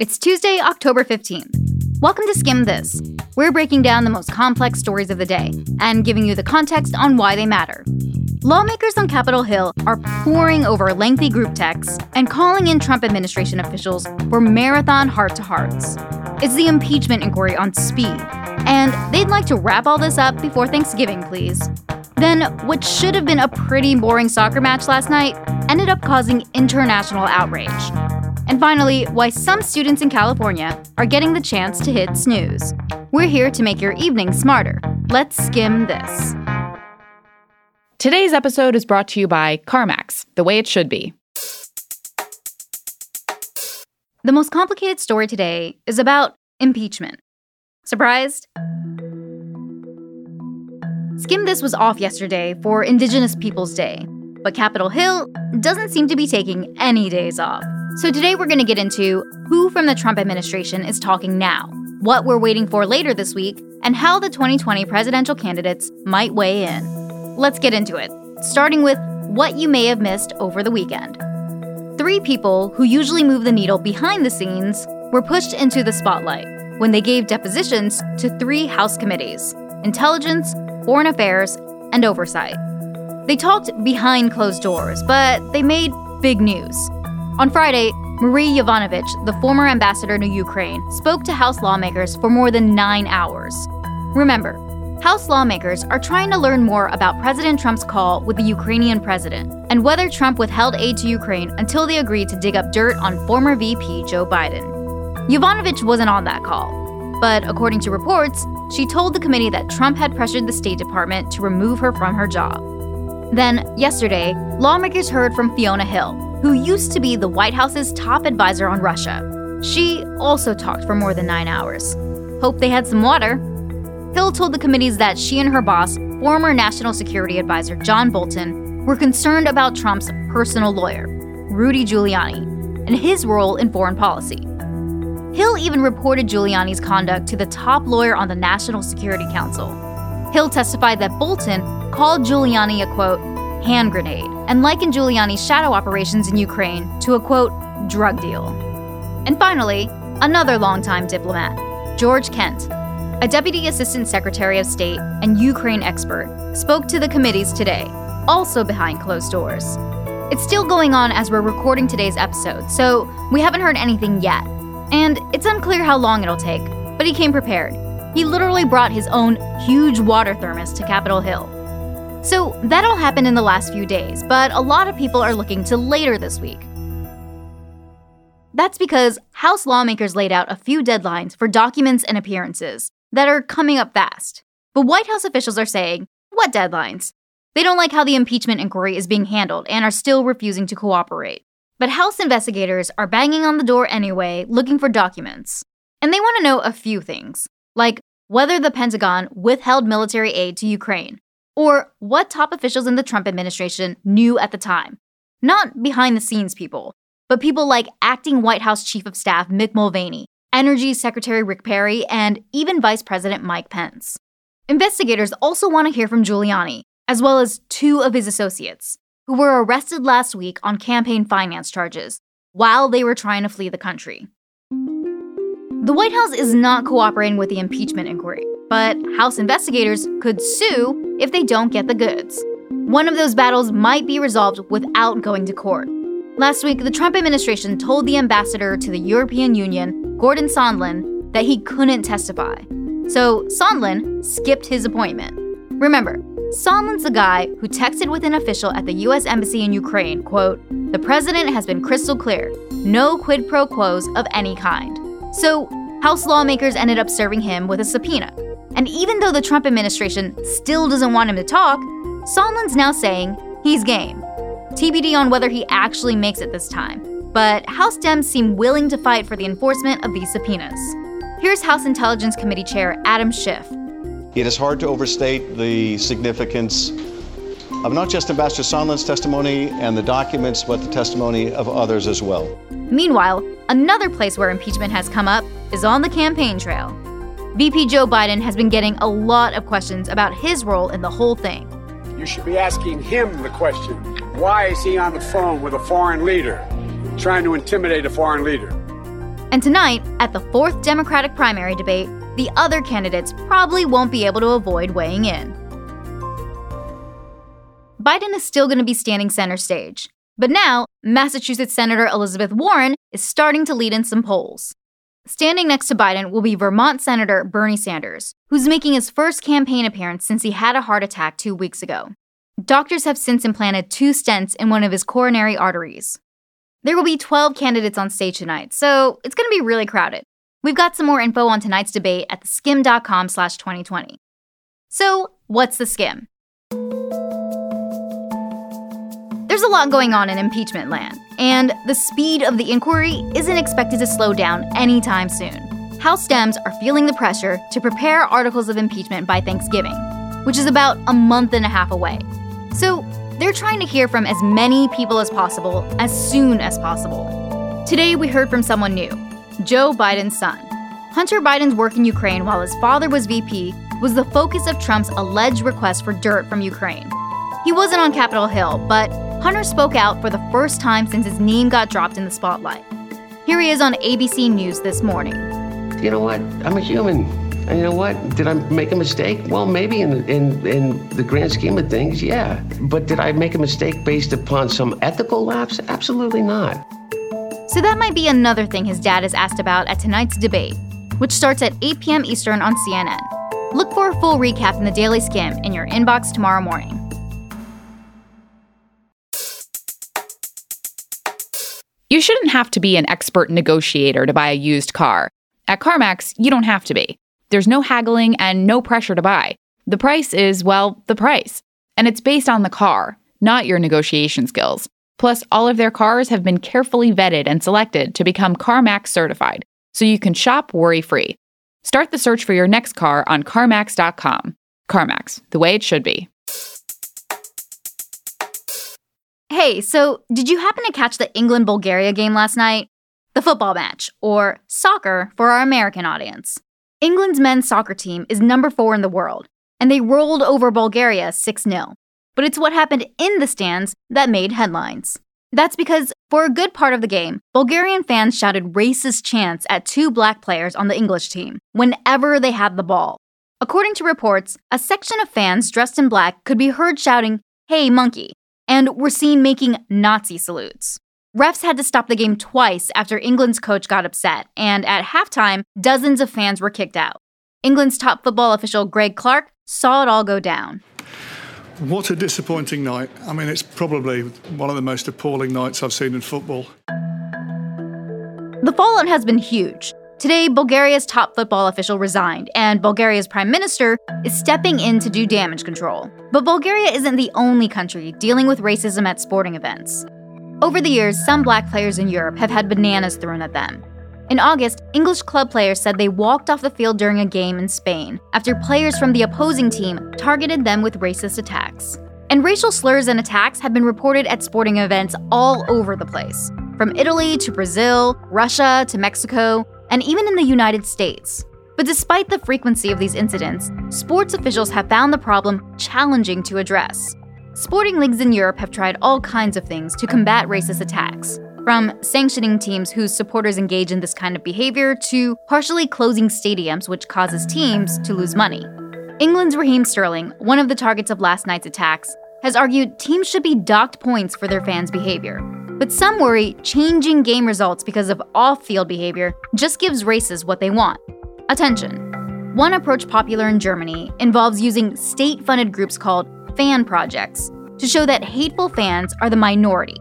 It's Tuesday, October 15th. Welcome to Skim This. We're breaking down the most complex stories of the day and giving you the context on why they matter. Lawmakers on Capitol Hill are poring over lengthy group texts and calling in Trump administration officials for marathon heart to hearts. It's the impeachment inquiry on speed, and they'd like to wrap all this up before Thanksgiving, please. Then, what should have been a pretty boring soccer match last night ended up causing international outrage. And finally, why some students in California are getting the chance to hit snooze. We're here to make your evening smarter. Let's skim this. Today's episode is brought to you by CarMax, the way it should be. The most complicated story today is about impeachment. Surprised? Skim This was off yesterday for Indigenous Peoples Day, but Capitol Hill doesn't seem to be taking any days off. So today we're going to get into who from the Trump administration is talking now, what we're waiting for later this week, and how the 2020 presidential candidates might weigh in. Let's get into it, starting with what you may have missed over the weekend. Three people who usually move the needle behind the scenes were pushed into the spotlight when they gave depositions to three House committees Intelligence, Foreign Affairs, and Oversight. They talked behind closed doors, but they made big news. On Friday, Marie Yovanovitch, the former ambassador to Ukraine, spoke to House lawmakers for more than nine hours. Remember, House lawmakers are trying to learn more about President Trump's call with the Ukrainian president and whether Trump withheld aid to Ukraine until they agreed to dig up dirt on former VP Joe Biden. Yovanovitch wasn't on that call, but according to reports, she told the committee that Trump had pressured the State Department to remove her from her job. Then, yesterday, lawmakers heard from Fiona Hill, who used to be the White House's top advisor on Russia. She also talked for more than nine hours. Hope they had some water. Hill told the committees that she and her boss, former National Security Advisor John Bolton, were concerned about Trump's personal lawyer, Rudy Giuliani, and his role in foreign policy. Hill even reported Giuliani's conduct to the top lawyer on the National Security Council. Hill testified that Bolton called Giuliani a quote, hand grenade and likened Giuliani's shadow operations in Ukraine to a quote, drug deal. And finally, another longtime diplomat, George Kent, a deputy assistant secretary of state and Ukraine expert, spoke to the committees today, also behind closed doors. It's still going on as we're recording today's episode, so we haven't heard anything yet. And it's unclear how long it'll take, but he came prepared. He literally brought his own huge water thermos to Capitol Hill so that all happened in the last few days, but a lot of people are looking to later this week. That's because House lawmakers laid out a few deadlines for documents and appearances that are coming up fast. But White House officials are saying, what deadlines? They don't like how the impeachment inquiry is being handled and are still refusing to cooperate. But House investigators are banging on the door anyway, looking for documents. And they want to know a few things, like whether the Pentagon withheld military aid to Ukraine, or what top officials in the Trump administration knew at the time. Not behind the scenes people, but people like acting White House Chief of Staff Mick Mulvaney, Energy Secretary Rick Perry, and even Vice President Mike Pence. Investigators also want to hear from Giuliani, as well as two of his associates, who were arrested last week on campaign finance charges while they were trying to flee the country. The White House is not cooperating with the impeachment inquiry, but House investigators could sue if they don't get the goods. One of those battles might be resolved without going to court. Last week, the Trump administration told the ambassador to the European Union, Gordon Sondland, that he couldn't testify. So Sondland skipped his appointment. Remember, Sondland's the guy who texted with an official at the US Embassy in Ukraine, quote, The president has been crystal clear, no quid pro quos of any kind. So House lawmakers ended up serving him with a subpoena. And even though the Trump administration still doesn't want him to talk, Sondland's now saying he's game. TBD on whether he actually makes it this time. But House Dems seem willing to fight for the enforcement of these subpoenas. Here's House Intelligence Committee Chair Adam Schiff. It is hard to overstate the significance of not just Ambassador Sondland's testimony and the documents, but the testimony of others as well. Meanwhile, another place where impeachment has come up is on the campaign trail. VP Joe Biden has been getting a lot of questions about his role in the whole thing. You should be asking him the question why is he on the phone with a foreign leader, trying to intimidate a foreign leader? And tonight, at the fourth Democratic primary debate, the other candidates probably won't be able to avoid weighing in. Biden is still going to be standing center stage. But now, Massachusetts Senator Elizabeth Warren is starting to lead in some polls. Standing next to Biden will be Vermont Senator Bernie Sanders, who's making his first campaign appearance since he had a heart attack two weeks ago. Doctors have since implanted two stents in one of his coronary arteries. There will be 12 candidates on stage tonight, so it's going to be really crowded. We've got some more info on tonight's debate at theskim.com slash 2020. So, what's the skim? There's a lot going on in impeachment land, and the speed of the inquiry isn't expected to slow down anytime soon. House Dems are feeling the pressure to prepare articles of impeachment by Thanksgiving, which is about a month and a half away. So, they're trying to hear from as many people as possible as soon as possible. Today, we heard from someone new Joe Biden's son. Hunter Biden's work in Ukraine while his father was VP was the focus of Trump's alleged request for dirt from Ukraine. He wasn't on Capitol Hill, but Hunter spoke out for the first time since his name got dropped in the spotlight. Here he is on ABC News this morning. You know what? I'm a human. And you know what? Did I make a mistake? Well, maybe in, in, in the grand scheme of things, yeah. But did I make a mistake based upon some ethical lapse? Absolutely not. So that might be another thing his dad is asked about at tonight's debate, which starts at 8 p.m. Eastern on CNN. Look for a full recap in the Daily Skim in your inbox tomorrow morning. You shouldn't have to be an expert negotiator to buy a used car. At CarMax, you don't have to be. There's no haggling and no pressure to buy. The price is, well, the price. And it's based on the car, not your negotiation skills. Plus, all of their cars have been carefully vetted and selected to become CarMax certified, so you can shop worry free. Start the search for your next car on CarMax.com. CarMax, the way it should be. Hey, so did you happen to catch the England Bulgaria game last night? The football match, or soccer for our American audience. England's men's soccer team is number four in the world, and they rolled over Bulgaria 6 0. But it's what happened in the stands that made headlines. That's because, for a good part of the game, Bulgarian fans shouted racist chants at two black players on the English team whenever they had the ball. According to reports, a section of fans dressed in black could be heard shouting, Hey, monkey, and were seen making Nazi salutes. Refs had to stop the game twice after England's coach got upset, and at halftime, dozens of fans were kicked out. England's top football official Greg Clark saw it all go down. What a disappointing night. I mean, it's probably one of the most appalling nights I've seen in football. The fallout has been huge. Today, Bulgaria's top football official resigned, and Bulgaria's prime minister is stepping in to do damage control. But Bulgaria isn't the only country dealing with racism at sporting events. Over the years, some black players in Europe have had bananas thrown at them. In August, English club players said they walked off the field during a game in Spain after players from the opposing team targeted them with racist attacks. And racial slurs and attacks have been reported at sporting events all over the place, from Italy to Brazil, Russia to Mexico, and even in the United States. But despite the frequency of these incidents, sports officials have found the problem challenging to address. Sporting leagues in Europe have tried all kinds of things to combat racist attacks, from sanctioning teams whose supporters engage in this kind of behavior to partially closing stadiums, which causes teams to lose money. England's Raheem Sterling, one of the targets of last night's attacks, has argued teams should be docked points for their fans' behavior. But some worry changing game results because of off field behavior just gives races what they want attention. One approach popular in Germany involves using state funded groups called fan projects to show that hateful fans are the minority.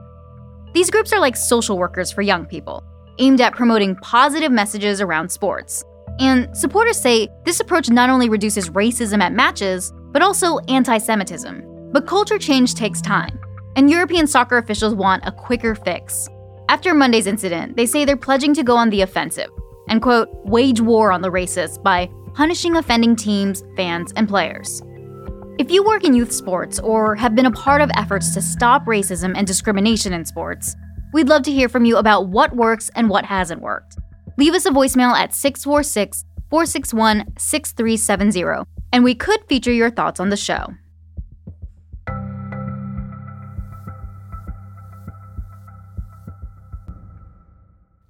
These groups are like social workers for young people, aimed at promoting positive messages around sports. And supporters say this approach not only reduces racism at matches, but also anti Semitism. But culture change takes time and European soccer officials want a quicker fix. After Monday's incident, they say they're pledging to go on the offensive and, quote, wage war on the racists by punishing offending teams, fans, and players. If you work in youth sports or have been a part of efforts to stop racism and discrimination in sports, we'd love to hear from you about what works and what hasn't worked. Leave us a voicemail at 646 461 6370, and we could feature your thoughts on the show.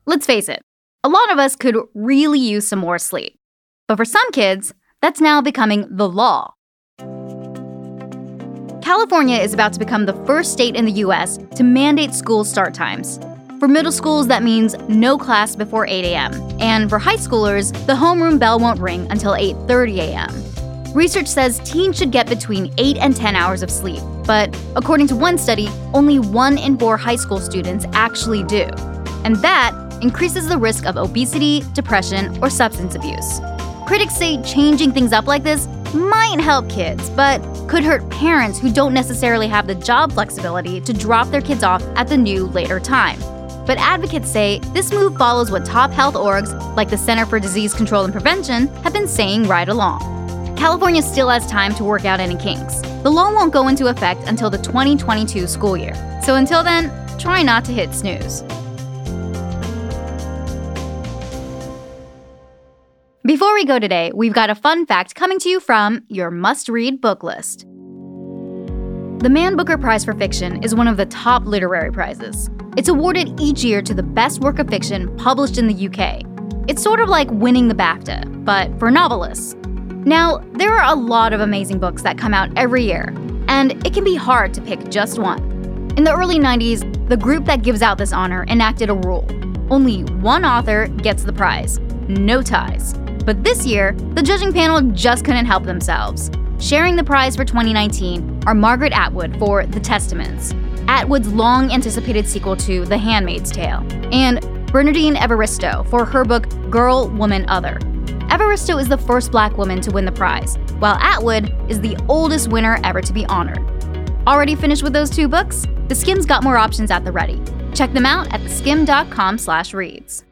Let's face it, A lot of us could really use some more sleep. But for some kids, that's now becoming the law. California is about to become the first state in the US to mandate school start times. For middle schools, that means no class before 8 a.m. And for high schoolers, the homeroom bell won't ring until 8:30 a.m. Research says teens should get between 8 and 10 hours of sleep, but according to one study, only 1 in 4 high school students actually do. And that increases the risk of obesity, depression, or substance abuse. Critics say changing things up like this might help kids, but could hurt parents who don't necessarily have the job flexibility to drop their kids off at the new later time. But advocates say this move follows what top health orgs, like the Center for Disease Control and Prevention, have been saying right along. California still has time to work out any kinks. The law won't go into effect until the 2022 school year. So until then, try not to hit snooze. Before we go today, we've got a fun fact coming to you from your must read book list. The Man Booker Prize for Fiction is one of the top literary prizes. It's awarded each year to the best work of fiction published in the UK. It's sort of like winning the BAFTA, but for novelists. Now, there are a lot of amazing books that come out every year, and it can be hard to pick just one. In the early 90s, the group that gives out this honor enacted a rule only one author gets the prize, no ties. But this year, the judging panel just couldn't help themselves. Sharing the prize for 2019 are Margaret Atwood for The Testaments, Atwood's long anticipated sequel to The Handmaid's Tale, and Bernardine Evaristo for her book Girl, Woman, Other. Evaristo is the first black woman to win the prize, while Atwood is the oldest winner ever to be honored. Already finished with those two books? The Skim's got more options at the ready. Check them out at theskim.com/reads.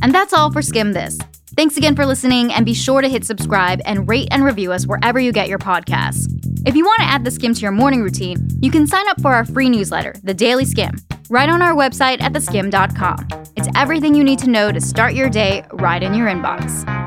And that's all for Skim This. Thanks again for listening, and be sure to hit subscribe and rate and review us wherever you get your podcasts. If you want to add the skim to your morning routine, you can sign up for our free newsletter, The Daily Skim, right on our website at theskim.com. It's everything you need to know to start your day right in your inbox.